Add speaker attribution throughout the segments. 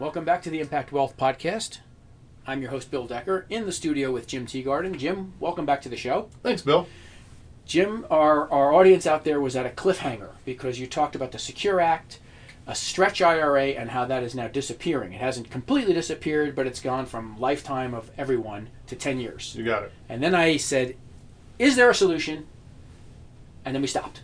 Speaker 1: Welcome back to the Impact Wealth Podcast. I'm your host, Bill Decker, in the studio with Jim Teagarden. Jim, welcome back to the show.
Speaker 2: Thanks, Bill.
Speaker 1: Jim, our, our audience out there was at a cliffhanger because you talked about the Secure Act, a stretch IRA, and how that is now disappearing. It hasn't completely disappeared, but it's gone from lifetime of everyone to 10 years.
Speaker 2: You got it.
Speaker 1: And then I said, Is there a solution? And then we stopped.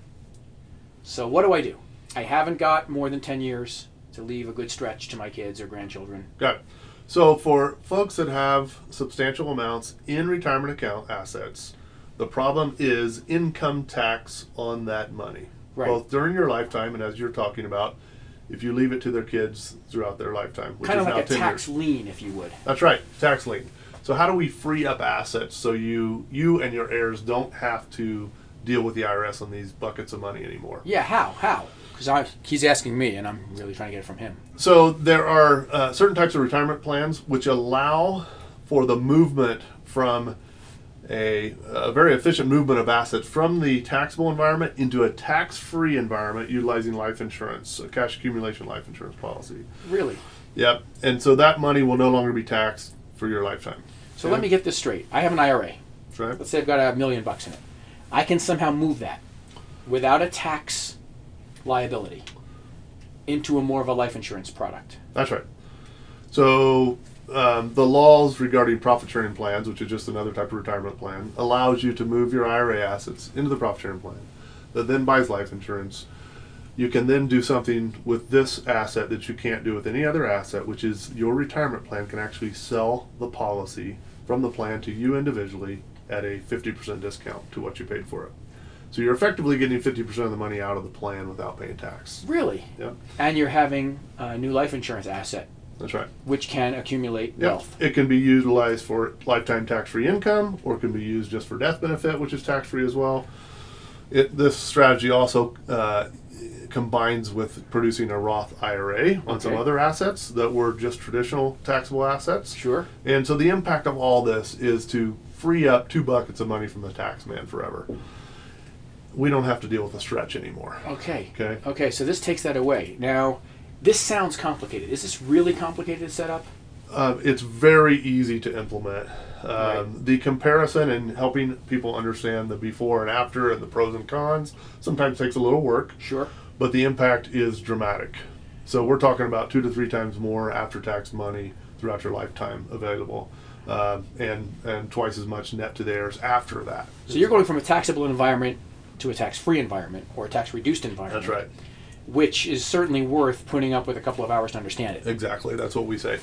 Speaker 1: So, what do I do? I haven't got more than 10 years to leave a good stretch to my kids or grandchildren.
Speaker 2: Got it. So for folks that have substantial amounts in retirement account assets, the problem is income tax on that money.
Speaker 1: Right.
Speaker 2: Both during your lifetime and as you're talking about, if you leave it to their kids throughout their lifetime, which
Speaker 1: kind
Speaker 2: is
Speaker 1: of
Speaker 2: now
Speaker 1: like a
Speaker 2: 10
Speaker 1: tax
Speaker 2: years.
Speaker 1: lien, if you would.
Speaker 2: That's right, tax lien. So how do we free up assets so you you and your heirs don't have to deal with the IRS on these buckets of money anymore?
Speaker 1: Yeah, how? How? Because he's asking me, and I'm really trying to get it from him.
Speaker 2: So there are uh, certain types of retirement plans which allow for the movement from a, a very efficient movement of assets from the taxable environment into a tax-free environment utilizing life insurance, a cash accumulation life insurance policy.
Speaker 1: Really?
Speaker 2: Yep. And so that money will no longer be taxed for your lifetime.
Speaker 1: So let me get this straight. I have an IRA.
Speaker 2: That's right.
Speaker 1: Let's say I've got a million bucks in it. I can somehow move that without a tax liability into a more of a life insurance product.
Speaker 2: That's right. So um, the laws regarding profit sharing plans, which is just another type of retirement plan, allows you to move your IRA assets into the profit sharing plan that then buys life insurance. You can then do something with this asset that you can't do with any other asset, which is your retirement plan can actually sell the policy from the plan to you individually at a 50% discount to what you paid for it. So you're effectively getting 50% of the money out of the plan without paying tax.
Speaker 1: Really?
Speaker 2: Yep,
Speaker 1: And you're having a new life insurance asset,
Speaker 2: that's right.
Speaker 1: which can accumulate
Speaker 2: Yep.
Speaker 1: wealth.
Speaker 2: It can be utilized for lifetime tax-free income, or it can be used just for death benefit, which is tax-free as well. It, this strategy also uh, combines with producing a Roth IRA on some other assets that were just traditional taxable assets.
Speaker 1: Sure.
Speaker 2: And so the impact of all this is to free up two buckets of money from the tax man forever. We don't have to deal with a stretch anymore.
Speaker 1: Okay.
Speaker 2: Okay.
Speaker 1: Okay, so this takes that away. Now, this sounds complicated. Is this really complicated to set up?
Speaker 2: Uh, it's very easy to implement. Um,
Speaker 1: Right.
Speaker 2: The comparison and helping people understand the before and after and the pros and cons sometimes takes a little work,
Speaker 1: Sure.
Speaker 2: But the impact is dramatic. So we're talking about two to three times more after-tax money throughout your lifetime available, um, and and twice as much net to theirs after that.
Speaker 1: So you're going from a taxable environment to a tax-free environment or a tax-reduced environment.
Speaker 2: That's right.
Speaker 1: Which is certainly worth putting up with a couple of hours to understand it.
Speaker 2: Exactly. That's what we say.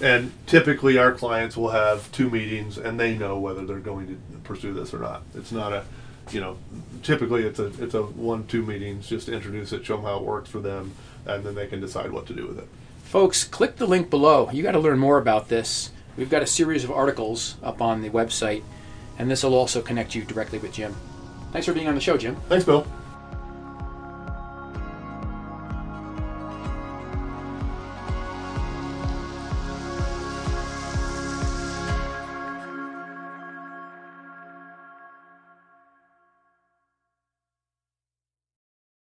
Speaker 2: And typically, our clients will have two meetings, and they know whether they're going to pursue this or not. It's not a, you know, typically it's a it's a one two meetings just to introduce it, show them how it works for them, and then they can decide what to do with it.
Speaker 1: Folks, click the link below. You got to learn more about this. We've got a series of articles up on the website, and this will also connect you directly with Jim. Thanks for being on the show, Jim.
Speaker 2: Thanks, Bill.